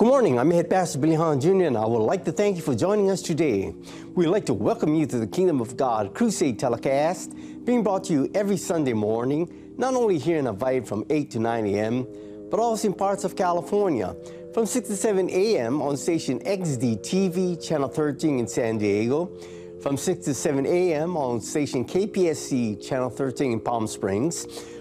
Good morning. I'm Head Pastor Billy Hahn Jr., and I would like to thank you for joining us today. We'd like to welcome you to the Kingdom of God Crusade telecast, being brought to you every Sunday morning, not only here in Hawaii from 8 to 9 a.m., but also in parts of California from 6 to 7 a.m. on station XD TV, Channel 13 in San Diego, from 6 to 7 a.m. on station KPSC, Channel 13 in Palm Springs,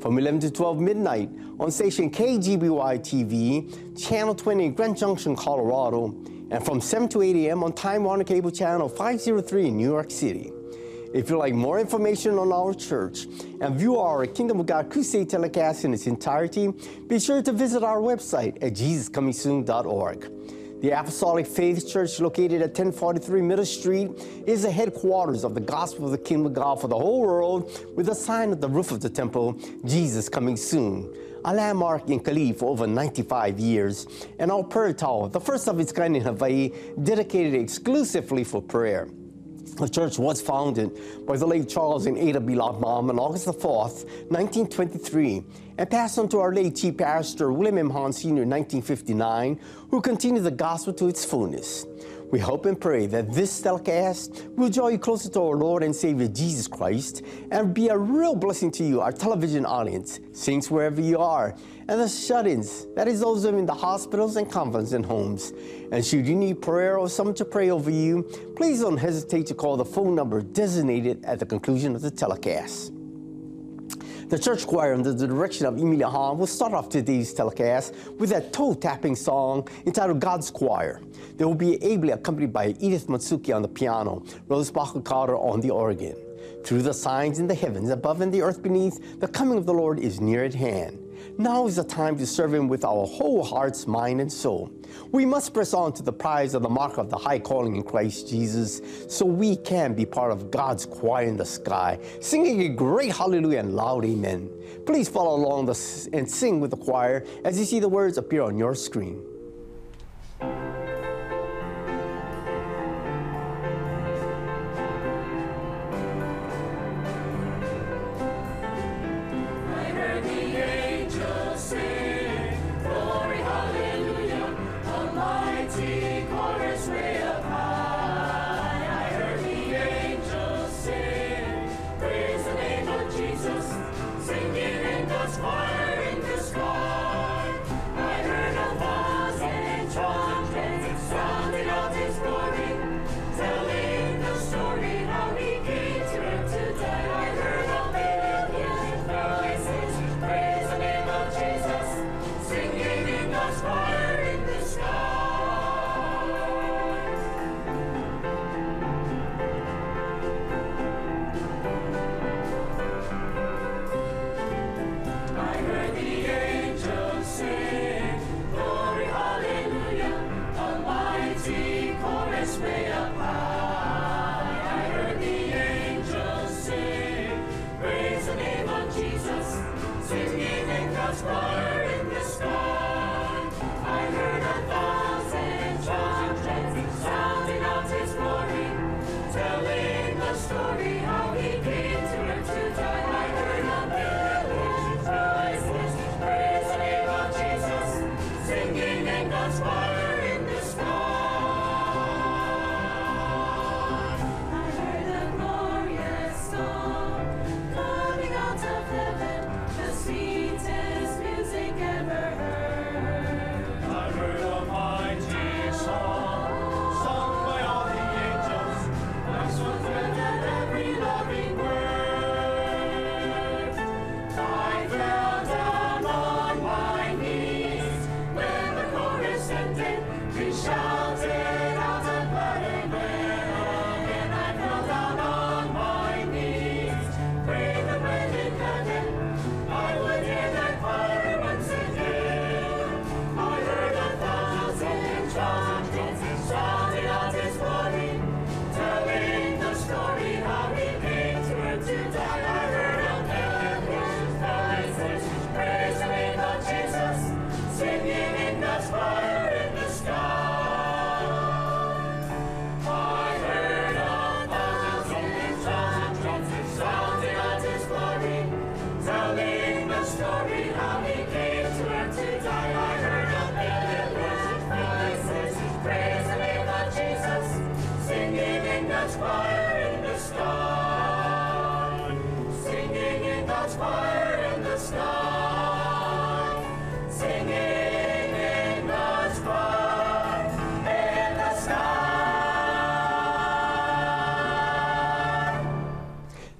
From 11 to 12 midnight on station KGBY TV, Channel 20 in Grand Junction, Colorado, and from 7 to 8 a.m. on Time Warner Cable Channel 503 in New York City. If you'd like more information on our church and view our Kingdom of God Crusade telecast in its entirety, be sure to visit our website at jesuscomingsoon.org. The Apostolic Faith Church, located at 1043 Middle Street, is the headquarters of the gospel of the kingdom of God for the whole world, with a sign at the roof of the temple, Jesus coming soon. A landmark in Kalihi for over 95 years, and our prayer tower, the first of its kind in Hawaii, dedicated exclusively for prayer. The church was founded by the late Charles and Ada B. Baum on August the 4th, 1923, and passed on to our late chief pastor, William M. Hahn Sr. in 1959, who continued the gospel to its fullness. We hope and pray that this telecast will draw you closer to our Lord and Savior Jesus Christ and be a real blessing to you, our television audience, saints wherever you are, and the shut ins, that is, those living in the hospitals and convents and homes. And should you need prayer or someone to pray over you, please don't hesitate to call the phone number designated at the conclusion of the telecast. The church choir, under the direction of Emilia Hahn, will start off today's telecast with a toe tapping song entitled God's Choir. They will be ably accompanied by Edith Matsuki on the piano, Rose Bacher Carter on the organ. Through the signs in the heavens, above and the earth beneath, the coming of the Lord is near at hand. Now is the time to serve Him with our whole hearts, mind, and soul. We must press on to the prize of the mark of the high calling in Christ Jesus so we can be part of God's choir in the sky, singing a great hallelujah and loud amen. Please follow along and sing with the choir as you see the words appear on your screen. God's fire.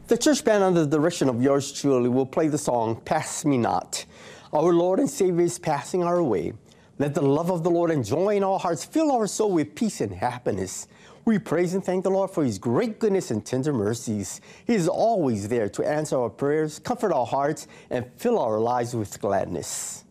The church band, under the direction of yours truly, will play the song Pass Me Not. Our Lord and Savior is passing our way. Let the love of the Lord and joy in our hearts fill our soul with peace and happiness. We praise and thank the Lord for His great goodness and tender mercies. He is always there to answer our prayers, comfort our hearts, and fill our lives with gladness.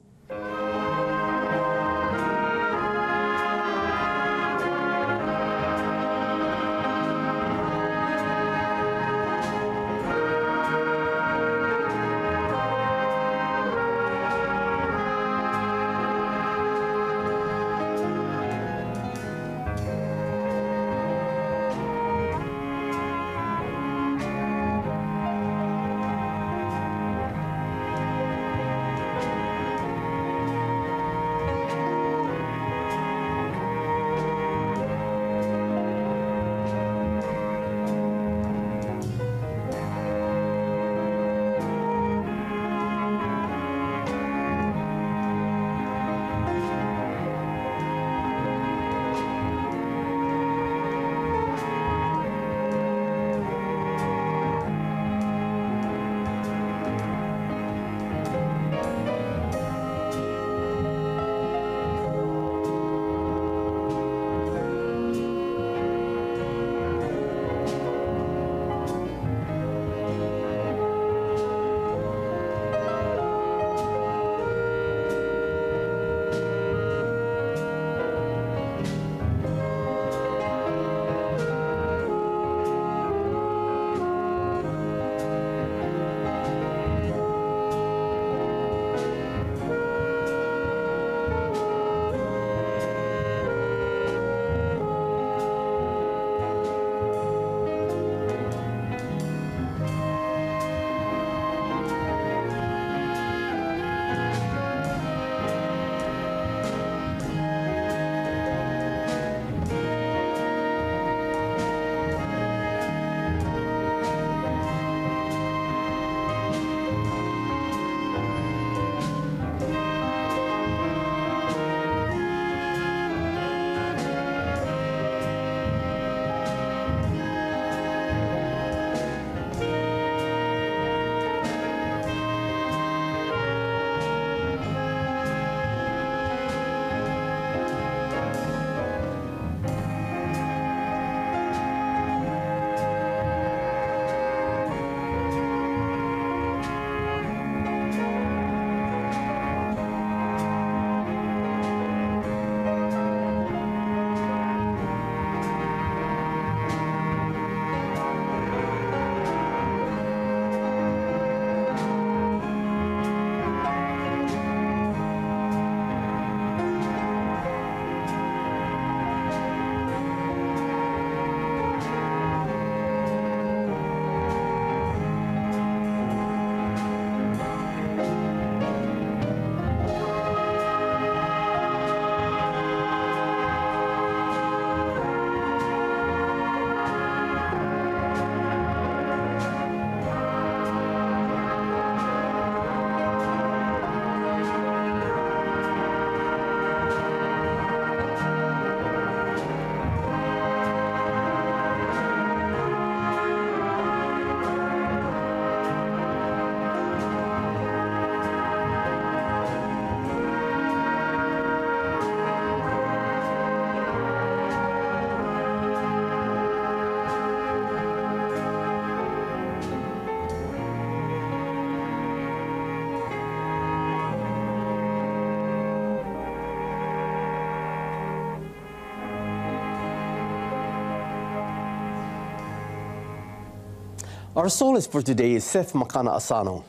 Our soloist for today is Seth Makana Asano,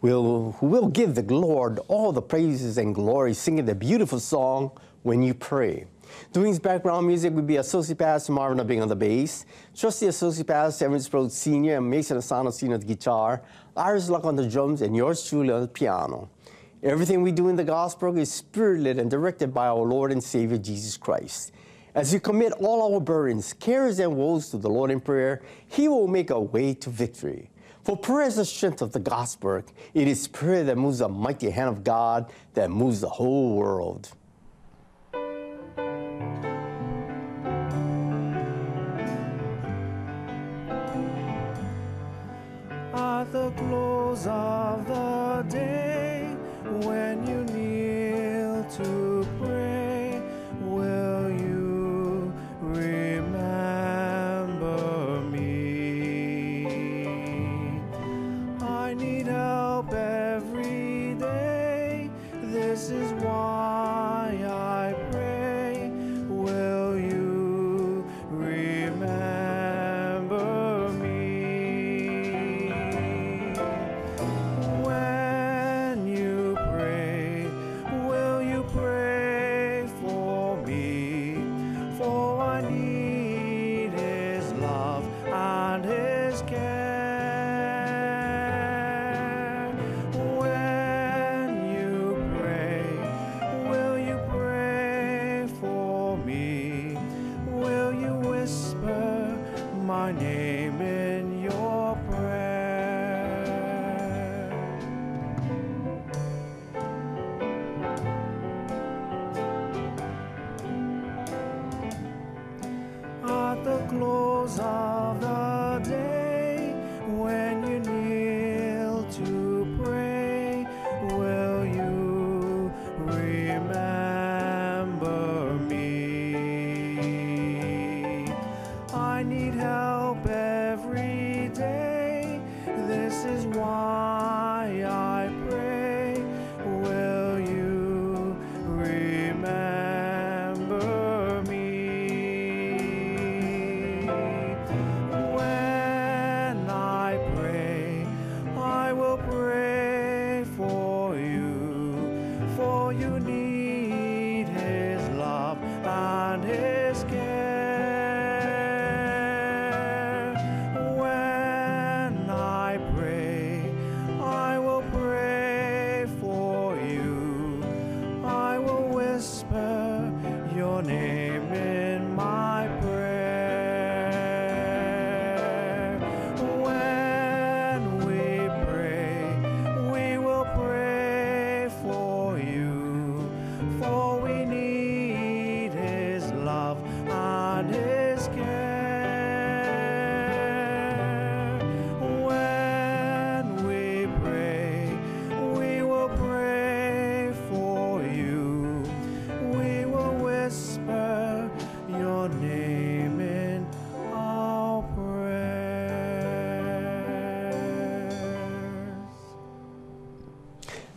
will, who will give the Lord all the praises and glory, singing the beautiful song, When You Pray. Doing his background music would be Associate Pastor Marvin Abing on the bass, Trusty Associate Pastor Evan Sproat Sr. and Mason Asano Sr. on the guitar, Iris Luck on the drums, and yours truly on the piano. Everything we do in the gospel is spirit-led and directed by our Lord and Savior Jesus Christ. As we commit all our burdens, cares, and woes to the Lord in prayer, He will make a way to victory. For prayer is the strength of the gospel. It is prayer that moves the mighty hand of God that moves the whole world. At the close of the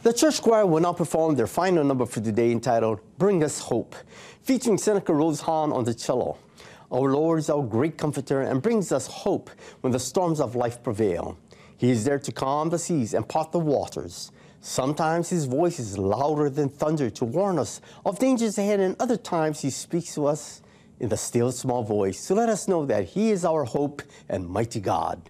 The church choir will now perform their final number for today entitled Bring Us Hope, featuring Seneca Rose Hahn on the cello. Our Lord is our great comforter and brings us hope when the storms of life prevail. He is there to calm the seas and part the waters. Sometimes his voice is louder than thunder to warn us of dangers ahead, and other times he speaks to us in the still small voice to let us know that he is our hope and mighty God.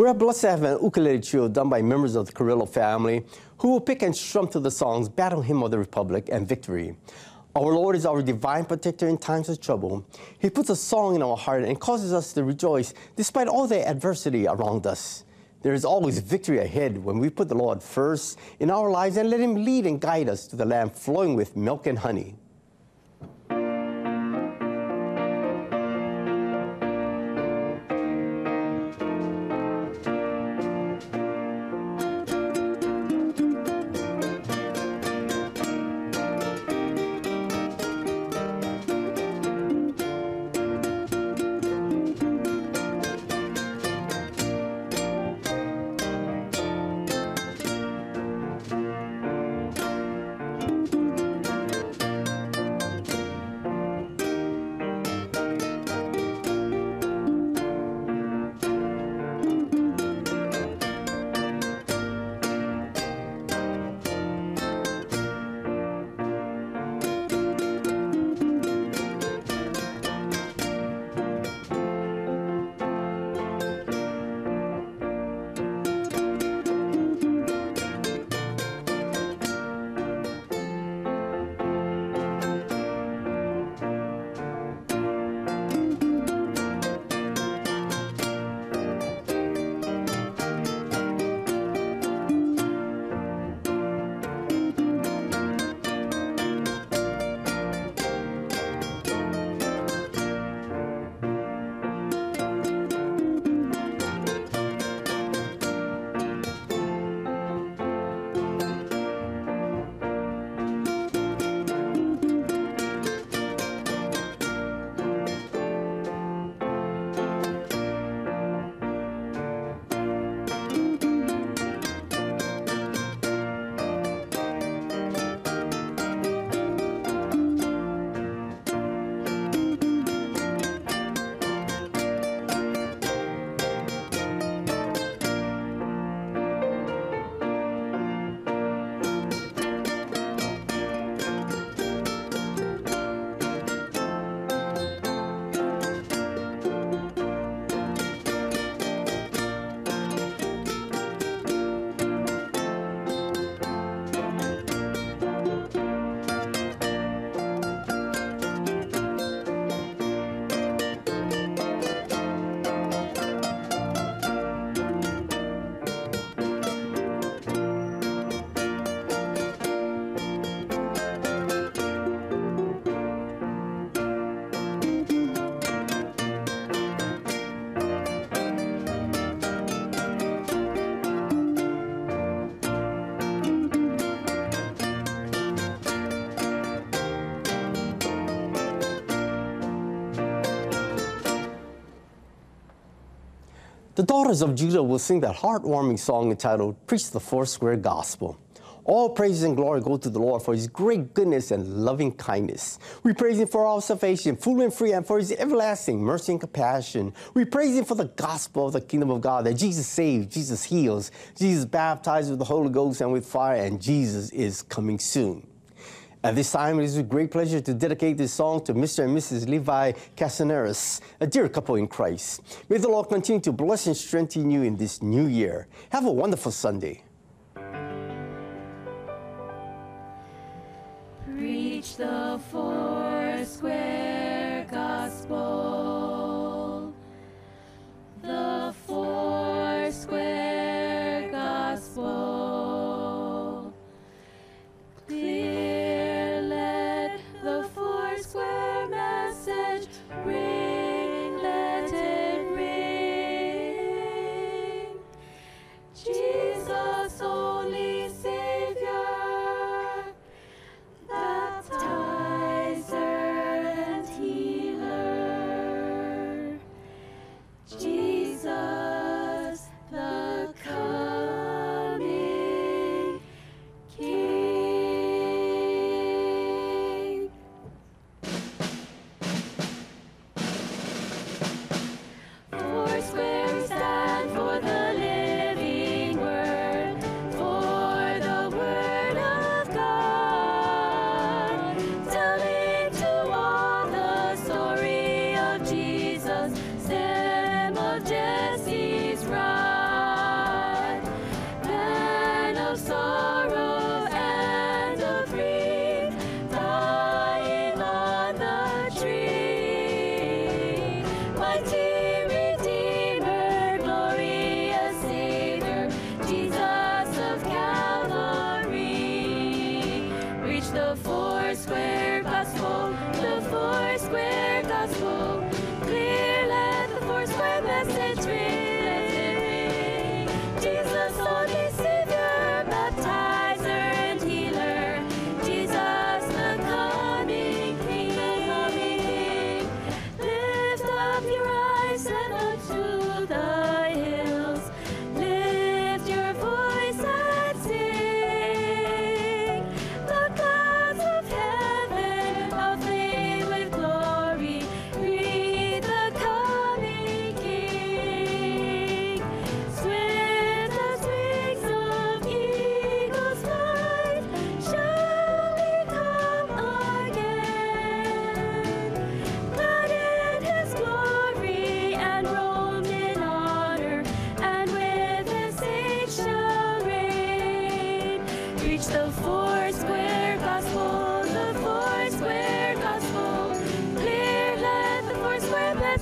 We're blessed to have an ukulele trio done by members of the Carrillo family who will pick and strum to the songs Battle Hymn of the Republic and Victory. Our Lord is our divine protector in times of trouble. He puts a song in our heart and causes us to rejoice despite all the adversity around us. There is always victory ahead when we put the Lord first in our lives and let Him lead and guide us to the land flowing with milk and honey. The daughters of Judah will sing that heartwarming song entitled Preach the Four Square Gospel. All praise and glory go to the Lord for his great goodness and loving kindness. We praise him for our salvation, full and free, and for his everlasting mercy and compassion. We praise him for the gospel of the kingdom of God that Jesus saves, Jesus heals, Jesus baptized with the Holy Ghost and with fire, and Jesus is coming soon. At this time, it is with great pleasure to dedicate this song to Mr. and Mrs. Levi Casaneras, a dear couple in Christ. May the Lord continue to bless and strengthen you in this new year. Have a wonderful Sunday. Preach the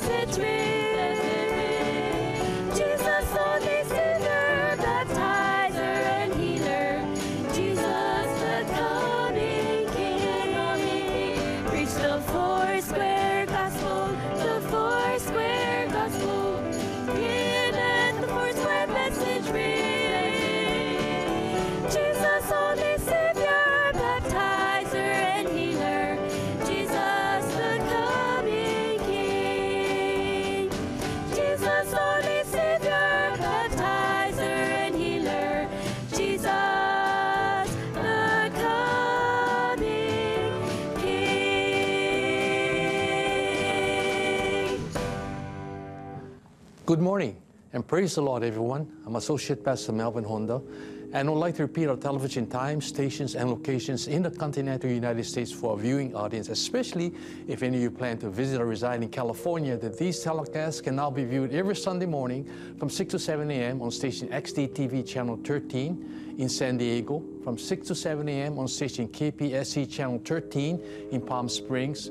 Foursquare message praise the Lord, everyone. I'm Associate Pastor Melvin Honda, and I would like to repeat our television times, stations, and locations in the continental United States for our viewing audience, especially if any of you plan to visit or reside in California, that these telecasts can now be viewed every Sunday morning from 6 to 7 a.m. on station XD-TV channel 13 in San Diego, from 6 to 7 a.m. on station KPSC channel 13 in Palm Springs,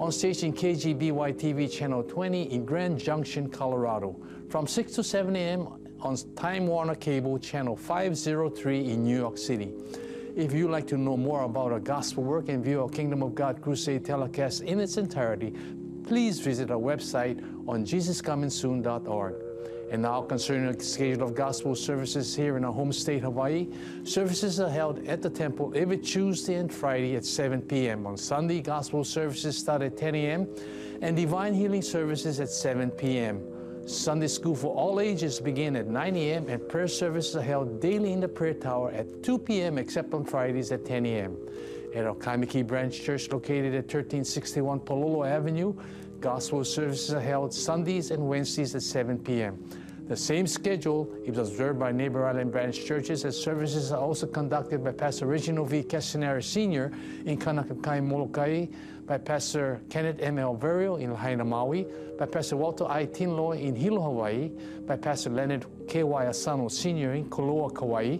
on station KGBY TV Channel 20 in Grand Junction, Colorado. From 6 to 7 a.m. on Time Warner Cable Channel 503 in New York City. If you'd like to know more about our gospel work and view our Kingdom of God Crusade telecast in its entirety, please visit our website on jesuscomingsoon.org. And now, concerning the schedule of gospel services here in our home state, Hawaii, services are held at the temple every Tuesday and Friday at 7 p.m. On Sunday, gospel services start at 10 a.m. and divine healing services at 7 p.m. Sunday school for all ages begin at 9 a.m. and prayer services are held daily in the prayer tower at 2 p.m. except on Fridays at 10 a.m. At our Kaimuki Branch Church located at 1361 Palolo Avenue, gospel services are held Sundays and Wednesdays at 7 p.m. The same schedule is observed by neighbor island branch churches as services are also conducted by Pastor Reginald V. Castanari Sr. in Kaunakakai, Molokai, by Pastor Kenneth M. Alverio in Lahaina, Maui, by Pastor Walter I. Tinloy in Hilo, Hawaii, by Pastor Leonard K.Y. Asano Sr. in Koloa, Kauai,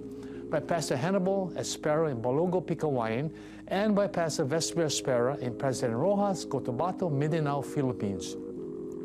by Pastor Hannibal Espero in Balogo, Pigcawayan, and by Pastor Vesper Espera in President Roxas, Cotabato, Mindanao, Philippines.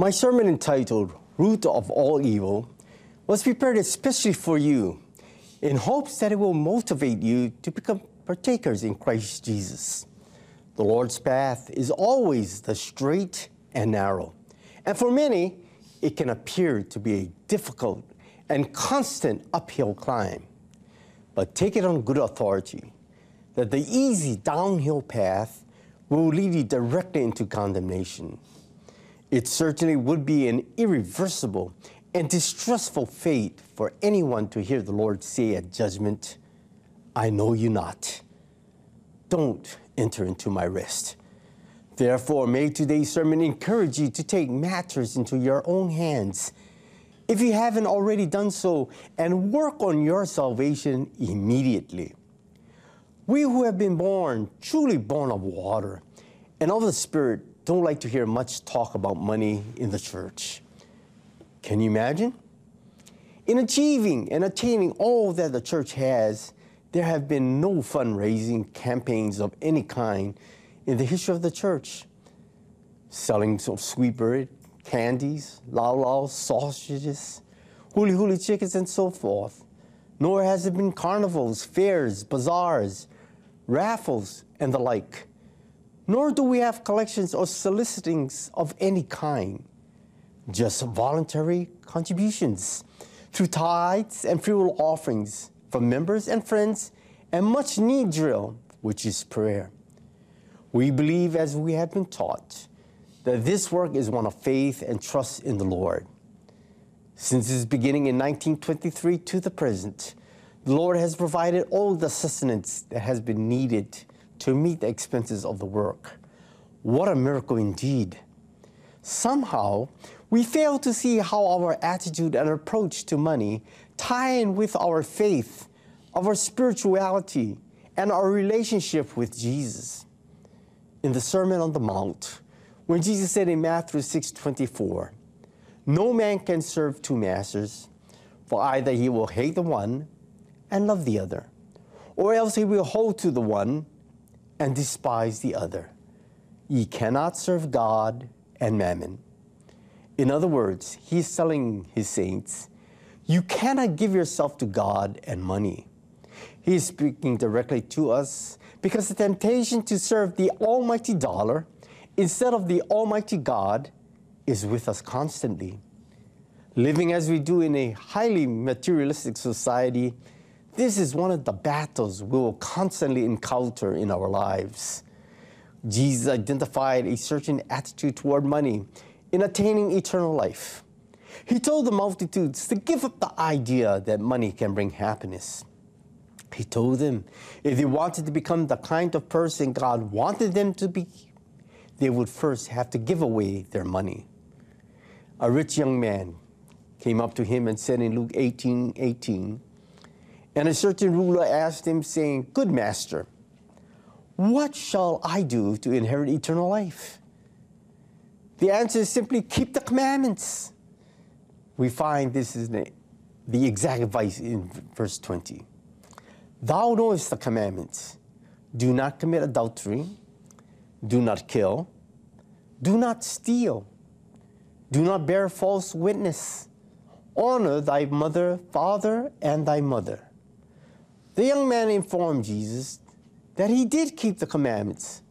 My sermon entitled Root of All Evil was prepared especially for you in hopes that it will motivate you to become partakers in Christ Jesus. The Lord's path is always the straight and narrow, and for many, it can appear to be a difficult and constant uphill climb. But take it on good authority that the easy downhill path will lead you directly into condemnation. It certainly would be an irreversible and distressful fate for anyone to hear the Lord say at judgment, I know you not. Don't enter into my rest. Therefore, may today's sermon encourage you to take matters into your own hands. If you haven't already done so, and work on your salvation immediately. We who have been born, truly born of water and of the Spirit, don't like to hear much talk about money in the church. Can you imagine? In achieving and attaining all that the church has, there have been no fundraising campaigns of any kind in the history of the church. Selling of sweetbread, candies, lau lau, sausages, huli huli chickens, and so forth. Nor has it been carnivals, fairs, bazaars, raffles, and the like. Nor do we have collections or solicitings of any kind, just voluntary contributions through tithes and free will offerings from members and friends, and much need drill, which is prayer. We believe, as we have been taught, that this work is one of faith and trust in the Lord. Since its beginning in 1923 to the present, the Lord has provided all the sustenance that has been needed to meet the expenses of the work. What a miracle indeed! Somehow, we fail to see how our attitude and approach to money tie in with our faith, our spirituality, and our relationship with Jesus. In the Sermon on the Mount, when Jesus said in Matthew 6:24, "No man can serve two masters, for either he will hate the one and love the other, or else he will hold to the one and despise the other. Ye cannot serve God and mammon." In other words, he's telling his saints, you cannot give yourself to God and money. He is speaking directly to us because the temptation to serve the almighty dollar instead of the almighty God is with us constantly. Living as we do in a highly materialistic society, this is one of the battles we will constantly encounter in our lives. Jesus identified a certain attitude toward money in attaining eternal life. He told the multitudes to give up the idea that money can bring happiness. He told them if they wanted to become the kind of person God wanted them to be, they would first have to give away their money. A rich young man came up to him and said in Luke 18 18, and a certain ruler asked him, saying, Good master, what shall I do to inherit eternal life? The answer is simply keep the commandments. We find this is the, exact advice in verse 20. Thou knowest the commandments do not commit adultery, do not kill, do not steal, do not bear false witness, honor thy mother, father, and thy mother. The young man informed Jesus that he did keep the commandments,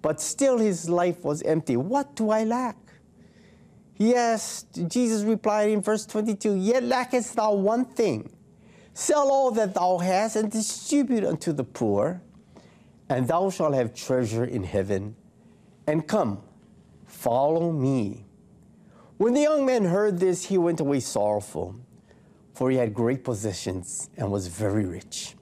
but still his life was empty. What do I lack? He asked, Jesus replied in verse 22 Yet lackest thou one thing. Sell all that thou hast and distribute unto the poor, and thou shalt have treasure in heaven. And come, follow me. When the young man heard this, he went away sorrowful, for he had great possessions and was very rich.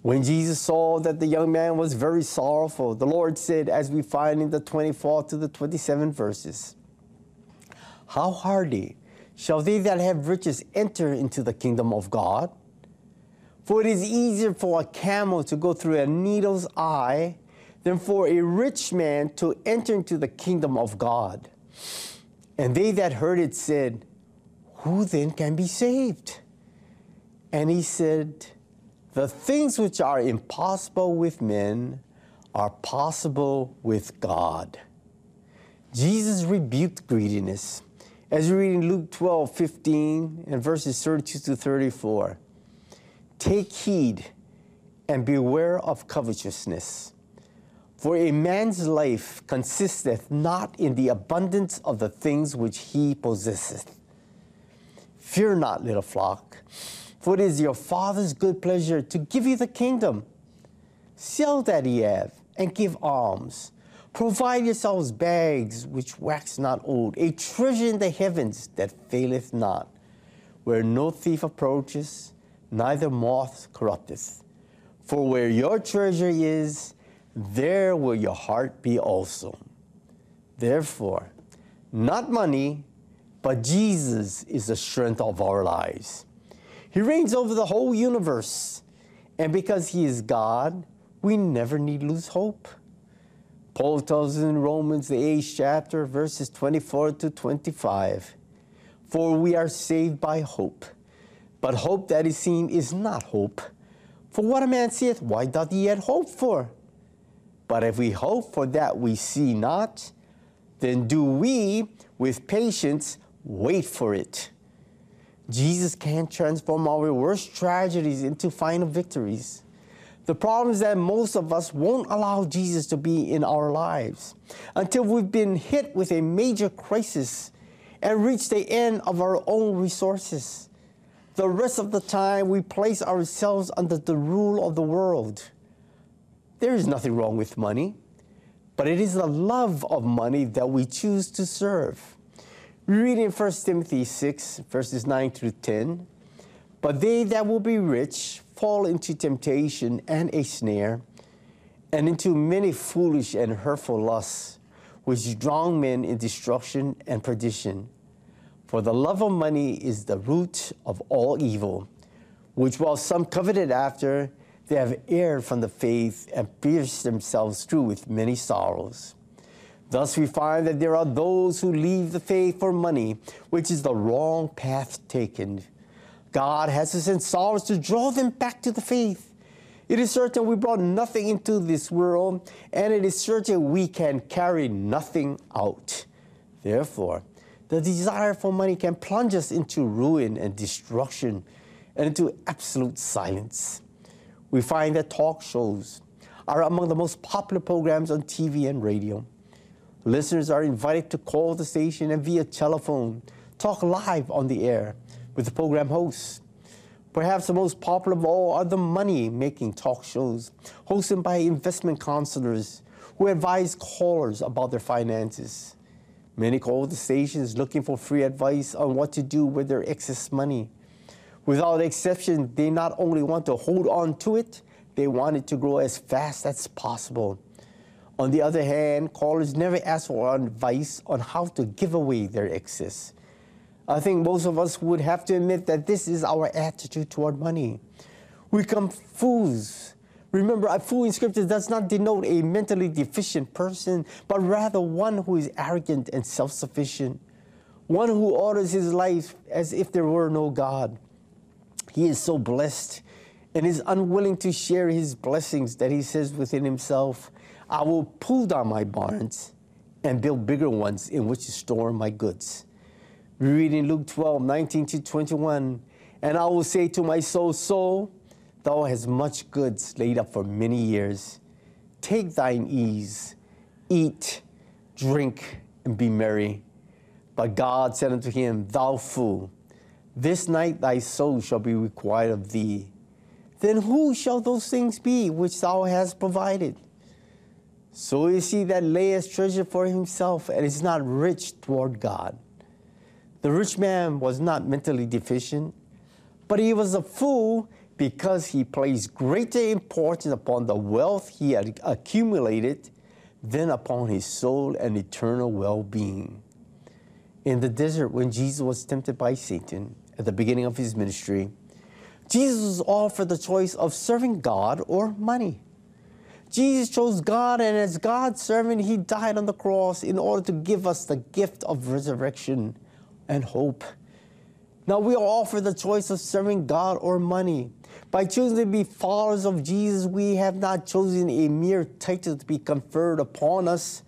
When Jesus saw that the young man was very sorrowful, the Lord said, as we find in the 24 to the 27 verses, How hardly shall they that have riches enter into the kingdom of God? For it is easier for a camel to go through a needle's eye than for a rich man to enter into the kingdom of God. And they that heard it said, Who then can be saved? And he said, The things which are impossible with men are possible with God. Jesus rebuked greediness. As we read in Luke 12, 15, and verses 32 to 34. Take heed and beware of covetousness. For a man's life consisteth not in the abundance of the things which he possesseth. Fear not, little flock, for it is your Father's good pleasure to give you the kingdom. Sell that ye have, and give alms. Provide yourselves bags which wax not old, a treasure in the heavens that faileth not, where no thief approaches, neither moth corrupteth. For where your treasure is, there will your heart be also. Therefore, not money, but Jesus is the strength of our lives. He reigns over the whole universe, and because He is God, we never need lose hope. Paul tells us in Romans, the 8th chapter, verses 24 to 25 For we are saved by hope. But hope that is seen is not hope. For what a man seeth, why doth he yet hope for? But if we hope for that we see not, then do we with patience wait for it. Jesus can transform our worst tragedies into final victories. The problem is that most of us won't allow Jesus to be in our lives until we've been hit with a major crisis and reached the end of our own resources. The rest of the time, we place ourselves under the rule of the world. There is nothing wrong with money, but it is the love of money that we choose to serve. We read in 1 Timothy 6, verses 9 through 10 But they that will be rich fall into temptation and a snare, and into many foolish and hurtful lusts, which drown men in destruction and perdition. For the love of money is the root of all evil, which while some coveted after, they have erred from the faith and pierced themselves through with many sorrows. Thus we find that there are those who leave the faith for money, which is the wrong path taken. God has to send sorrows to draw them back to the faith. It is certain we brought nothing into this world, and it is certain we can carry nothing out. Therefore, the desire for money can plunge us into ruin and destruction and into absolute silence. We find that talk shows are among the most popular programs on TV and radio. Listeners are invited to call the station and via telephone talk live on the air with the program hosts. Perhaps the most popular of all are the money making talk shows hosted by investment counselors who advise callers about their finances. Many call the stations looking for free advice on what to do with their excess money. Without exception, they not only want to hold on to it, they want it to grow as fast as possible. On the other hand, callers never ask for advice on how to give away their excess. I think most of us would have to admit that this is our attitude toward money. We become fools. Remember, a fool in scripture does not denote a mentally deficient person, but rather one who is arrogant and self sufficient, one who orders his life as if there were no God. He is so blessed and is unwilling to share his blessings that he says within himself, I will pull down my barns and build bigger ones in which to store my goods. We read in Luke 12, 19 to 21, and I will say to my soul, Soul, thou hast much goods laid up for many years. Take thine ease, eat, drink, and be merry. But God said unto him, Thou fool, this night thy soul shall be required of thee. Then who shall those things be which thou hast provided? So is he that layeth treasure for himself and is not rich toward God. The rich man was not mentally deficient, but he was a fool because he placed greater importance upon the wealth he had accumulated than upon his soul and eternal well being. In the desert, when Jesus was tempted by Satan at the beginning of his ministry, Jesus was offered the choice of serving God or money. Jesus chose God, and as God's servant, he died on the cross in order to give us the gift of resurrection and hope. Now we are offered the choice of serving God or money. By choosing to be followers of Jesus, we have not chosen a mere title to be conferred upon us,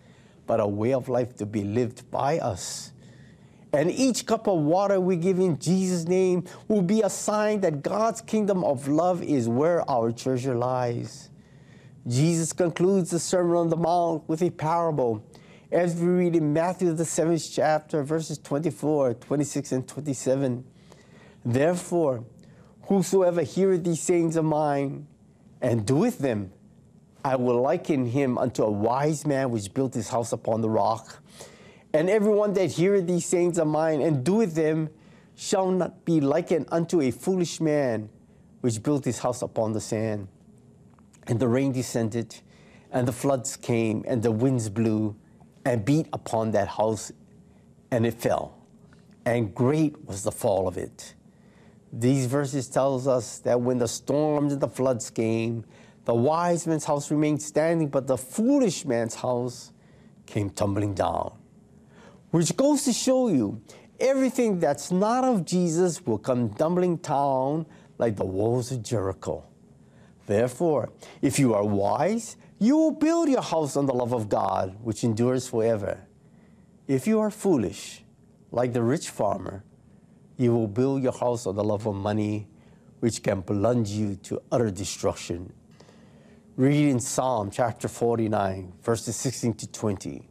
but a way of life to be lived by us. And each cup of water we give in Jesus' name will be a sign that God's kingdom of love is where our treasure lies. Jesus concludes the Sermon on the Mount with a parable as we read in Matthew, the seventh chapter, verses 24, 26, and 27. Therefore, whosoever heareth these sayings of mine and doeth them, I will liken him unto a wise man which built his house upon the rock. And everyone that heareth these sayings of mine and doeth them shall not be likened unto a foolish man which built his house upon the sand. And the rain descended, and the floods came, and the winds blew and beat upon that house, and it fell. And great was the fall of it. These verses tells us that when the storms and the floods came, the wise man's house remained standing, but the foolish man's house came tumbling down. Which goes to show you everything that's not of Jesus will come tumbling down like the walls of Jericho. Therefore, if you are wise, you will build your house on the love of God, which endures forever. If you are foolish, like the rich farmer, you will build your house on the love of money, which can plunge you to utter destruction. Read in Psalm chapter 49, verses 16 to 20.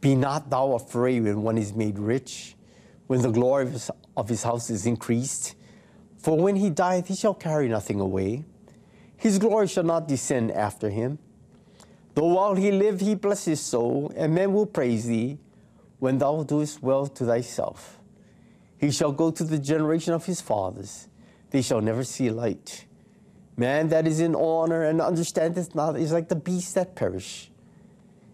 Be not thou afraid when one is made rich, when the glory of his, house is increased. For when he dieth, he shall carry nothing away. His glory shall not descend after him. Though while he live, he bless his soul, and men will praise thee when thou doest well to thyself. He shall go to the generation of his fathers, they shall never see light. Man that is in honor and understandeth not is like the beasts that perish.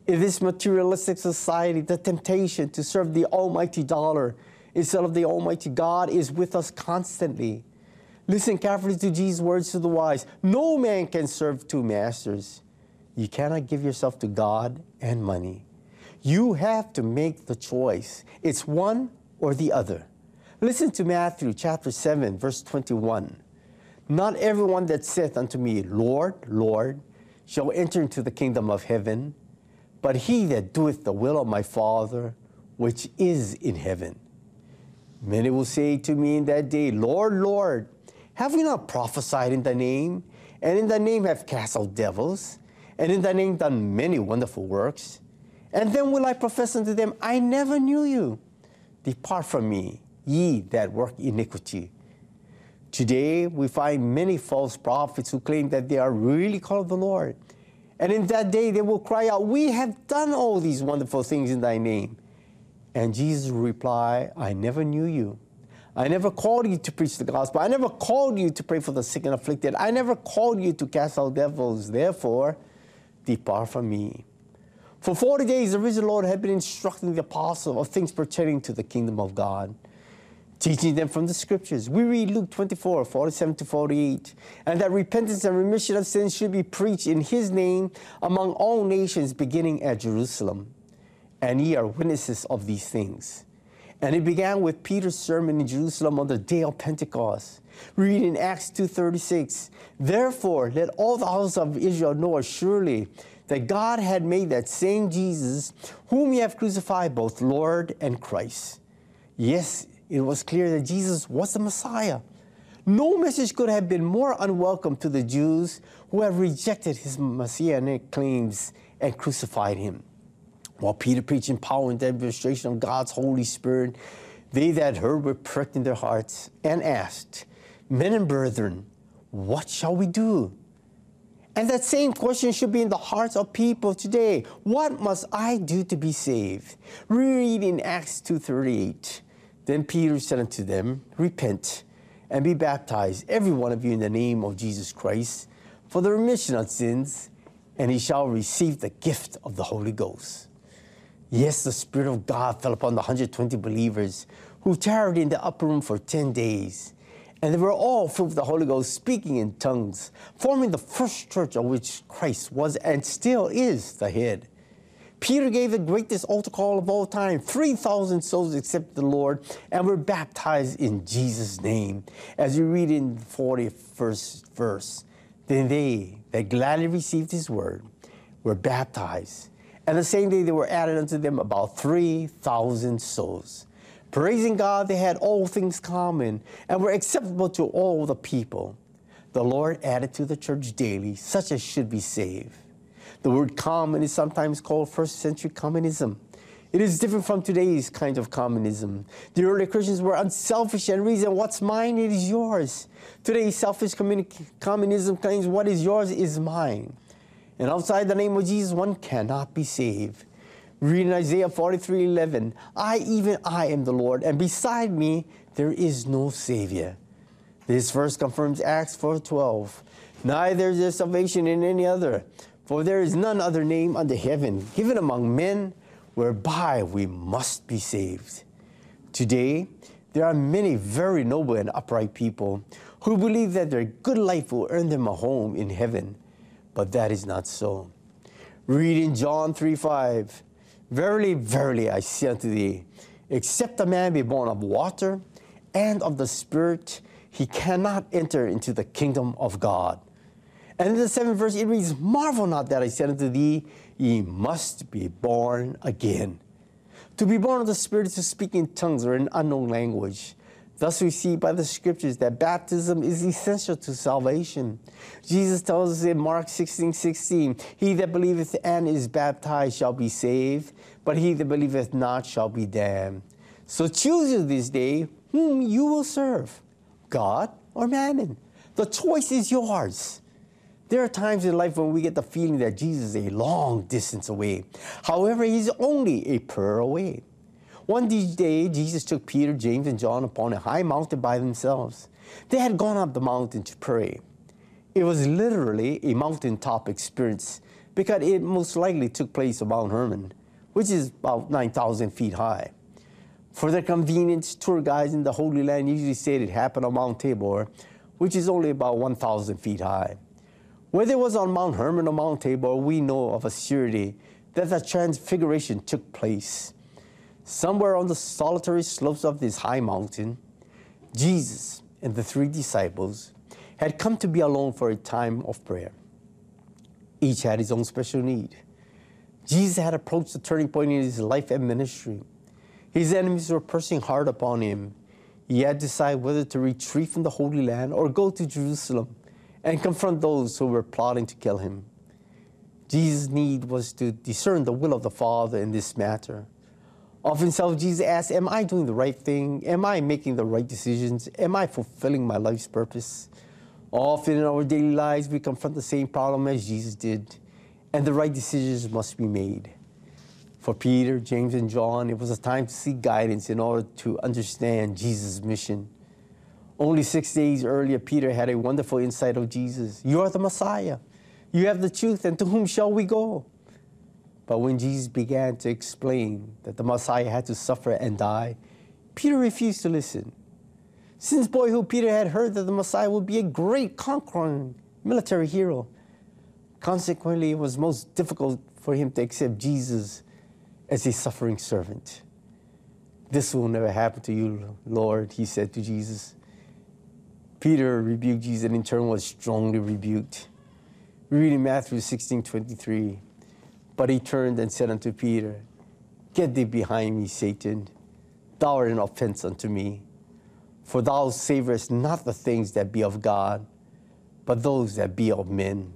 In this materialistic society, the temptation to serve the almighty dollar instead of the almighty God is with us constantly. Listen carefully to Jesus' words to the wise. No man can serve two masters. You cannot give yourself to God and money. You have to make the choice. It's one or the other. Listen to Matthew chapter 7, verse 21. Not everyone that saith unto me, Lord, Lord, shall enter into the kingdom of heaven, but he that doeth the will of my Father, which is in heaven. Many will say to me in that day, Lord, Lord, have we not prophesied in thy name, and in thy name have cast out devils, and in thy name done many wonderful works? And then will I profess unto them, I never knew you. Depart from me, ye that work iniquity. Today, we find many false prophets who claim that they are really called the Lord. And in that day, they will cry out, We have done all these wonderful things in thy name. And Jesus will reply, I never knew you. I never called you to preach the gospel. I never called you to pray for the sick and afflicted. I never called you to cast out devils. Therefore, depart from me. For 40 days, the risen Lord had been instructing the apostle of things pertaining to the kingdom of God, teaching them from the scriptures. We read Luke 24, 47 to 48, and that repentance and remission of sins should be preached in his name among all nations, beginning at Jerusalem. And ye are witnesses of these things. And it began with Peter's sermon in Jerusalem on the day of Pentecost. Read in Acts 2.36, Therefore let all the house of Israel know assuredly that God had made that same Jesus, whom ye have crucified, both Lord and Christ. Yes, it was clear that Jesus was the Messiah. No message could have been more unwelcome to the Jews who have rejected his messianic claims and crucified him. While Peter preached in power and demonstration of God's Holy Spirit, they that heard were pricked in their hearts and asked, Men and brethren, what shall we do? And that same question should be in the hearts of people today. What must I do to be saved? Read in Acts 2.38. Then Peter said unto them, Repent and be baptized, every one of you, in the name of Jesus Christ, for the remission of sins, and he shall receive the gift of the Holy Ghost. Yes, the Spirit of God fell upon the 120 believers who tarried in the upper room for 10 days. And they were all filled with the Holy Ghost, speaking in tongues, forming the first church of which Christ was and still is the head. Peter gave the greatest altar call of all time. 3,000 souls accepted the Lord and were baptized in Jesus' name. As you read in the 41st verse, then they that gladly received his word were baptized. And the same day there were added unto them about 3,000 souls. Praising God, they had all things common and were acceptable to all the people. The Lord added to the church daily such as should be saved. The word common is sometimes called first century communism. It is different from today's kind of communism. The early Christians were unselfish and reasoned, what's mine, it is yours. Today's selfish communi- communism claims what is yours is mine. And outside the name of Jesus, one cannot be saved. Read in Isaiah 43 11, I, even I, am the Lord, and beside me there is no Savior. This verse confirms Acts 4 12. Neither is there salvation in any other, for there is none other name under heaven given among men whereby we must be saved. Today, there are many very noble and upright people who believe that their good life will earn them a home in heaven, but that is not so. Reading John 3 5. Verily, verily, I say unto thee, except a man be born of water and of the Spirit, he cannot enter into the kingdom of God. And in the seventh verse, it reads, Marvel not that I said unto thee, ye must be born again. To be born of the Spirit is to speak in tongues or in unknown language. Thus, we see by the scriptures that baptism is essential to salvation. Jesus tells us in Mark 16 16, He that believeth and is baptized shall be saved, but he that believeth not shall be damned. So choose you this day whom you will serve, God or mammon. The choice is yours. There are times in life when we get the feeling that Jesus is a long distance away. However, he's only a prayer away. One day, Jesus took Peter, James, and John upon a high mountain by themselves. They had gone up the mountain to pray. It was literally a mountaintop experience because it most likely took place on Mount Hermon, which is about 9,000 feet high. For their convenience, tour guides in the Holy Land usually said it happened on Mount Tabor, which is only about 1,000 feet high. Whether it was on Mount Hermon or Mount Tabor, we know of a surety that the transfiguration took place. Somewhere on the solitary slopes of this high mountain, Jesus and the three disciples had come to be alone for a time of prayer. Each had his own special need. Jesus had approached the turning point in his life and ministry. His enemies were pressing hard upon him. He had to decide whether to retreat from the Holy Land or go to Jerusalem and confront those who were plotting to kill him. Jesus' need was to discern the will of the Father in this matter. Of self Jesus asks, Am I doing the right thing? Am I making the right decisions? Am I fulfilling my life's purpose? Often in our daily lives, we confront the same problem as Jesus did, and the right decisions must be made. For Peter, James, and John, it was a time to seek guidance in order to understand Jesus' mission. Only six days earlier, Peter had a wonderful insight of Jesus. You are the Messiah. You have the truth, and to whom shall we go? But when Jesus began to explain that the Messiah had to suffer and die, Peter refused to listen. Since boyhood, Peter had heard that the Messiah would be a great conquering military hero. Consequently, it was most difficult for him to accept Jesus as a suffering servant. This will never happen to you, Lord, he said to Jesus. Peter rebuked Jesus and in turn was strongly rebuked. We read in Matthew 16 23. But he turned and said unto Peter, Get thee behind me, Satan. Thou art an offense unto me. For thou savorest not the things that be of God, but those that be of men.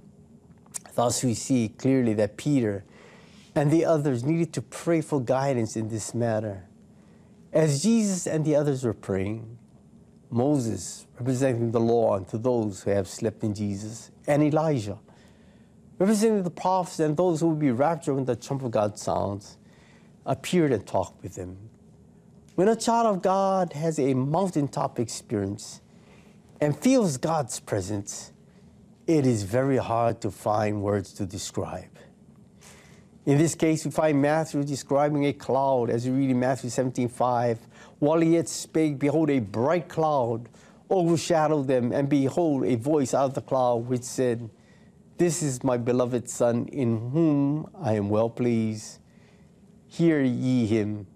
Thus we see clearly that Peter and the others needed to pray for guidance in this matter. As Jesus and the others were praying, Moses, representing the law unto those who have slept in Jesus, and Elijah, representing the prophets and those who will be raptured when the trump of God sounds, appeared and talked with them. When a child of God has a mountaintop experience and feels God's presence, it is very hard to find words to describe. In this case, we find Matthew describing a cloud, as we read in Matthew 17 5. While he yet spake, behold, a bright cloud overshadowed them, and behold, a voice out of the cloud which said, This is my beloved Son, in whom I am well pleased. Hear ye him.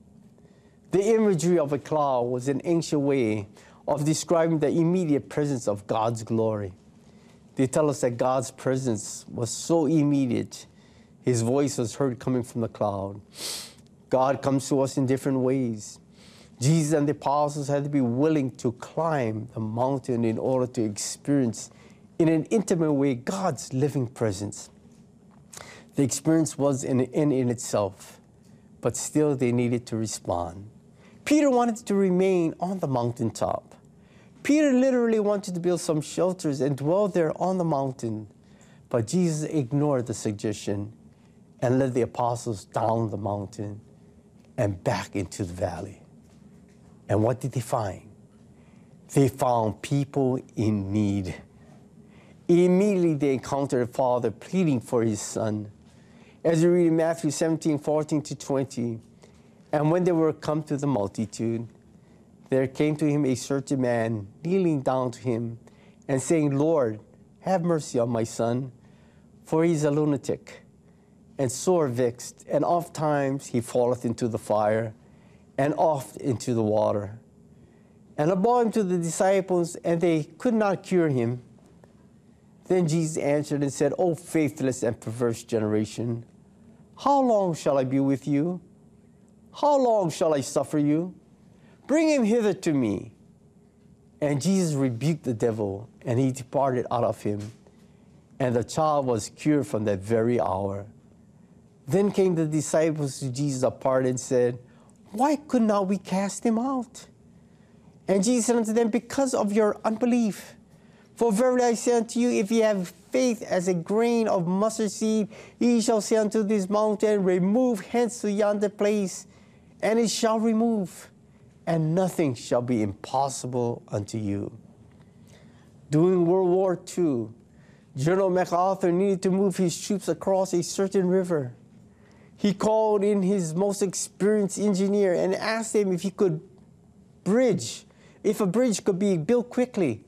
The imagery of a cloud was an ancient way of describing the immediate presence of God's glory. They tell us that God's presence was so immediate, his voice was heard coming from the cloud. God comes to us in different ways. Jesus and the apostles had to be willing to climb the mountain in order to experience, in an intimate way, God's living presence. The experience was an end in itself, but still they needed to respond. Peter wanted to remain on the mountaintop. Peter literally wanted to build some shelters and dwell there on the mountain, but Jesus ignored the suggestion and led the apostles down the mountain and back into the valley. And what did they find? They found people in need. Immediately they encountered a father pleading for his son. As you read in Matthew 17, 14 to 20, and when they were come to the multitude, there came to him a certain man, kneeling down to him, and saying, Lord, have mercy on my son, for he is a lunatic, and sore vexed, and oft times he falleth into the fire, and oft into the water. And I brought him to the disciples, and they could not cure him. Then Jesus answered and said, O faithless and perverse generation, how long shall I be with you? How long shall I suffer you? Bring him hither to me. And Jesus rebuked the devil, and he departed out of him. And the child was cured from that very hour. Then came the disciples to Jesus apart and said, Why could not we cast him out? And Jesus said unto them, Because of your unbelief. For verily I say unto you, if ye have faith as a grain of mustard seed, ye shall say unto this mountain, Remove hence to yonder place, and it shall remove, and nothing shall be impossible unto you. During World War II, General MacArthur needed to move his troops across a certain river. He called in his most experienced engineer and asked him if he could bridge, if a bridge could be built quickly.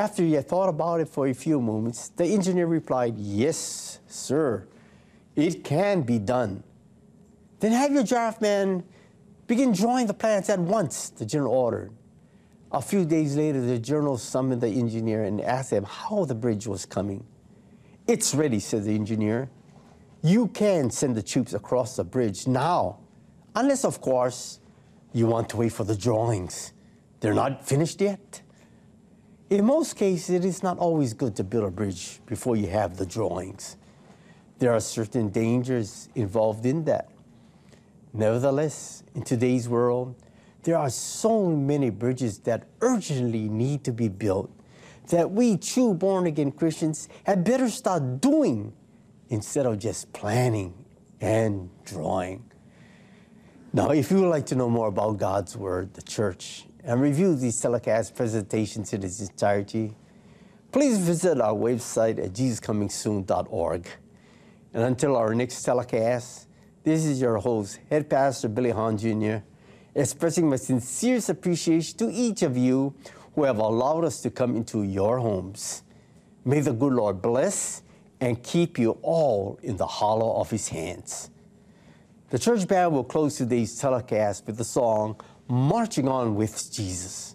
After he had thought about it for a few moments, the engineer replied, Yes, sir, it can be done. Then have your draftman begin drawing the plans at once, the general ordered. A few days later, the general summoned the engineer and asked him how the bridge was coming. It's ready, said the engineer. You can send the troops across the bridge now, unless, of course, you want to wait for the drawings. They're not finished yet. In most cases, it is not always good to build a bridge before you have the drawings. There are certain dangers involved in that. Nevertheless, in today's world, there are so many bridges that urgently need to be built that we true born again Christians had better start doing instead of just planning and drawing. Now, if you would like to know more about God's Word, the church, and review these telecast presentations in its entirety, please visit our website at jesuscomingsoon.org. And until our next telecast, this is your host, Head Pastor Billy Hahn Jr., expressing my sincerest appreciation to each of you who have allowed us to come into your homes. May the good Lord bless and keep you all in the hollow of his hands. The church band will close today's telecast with the song Marching On with Jesus.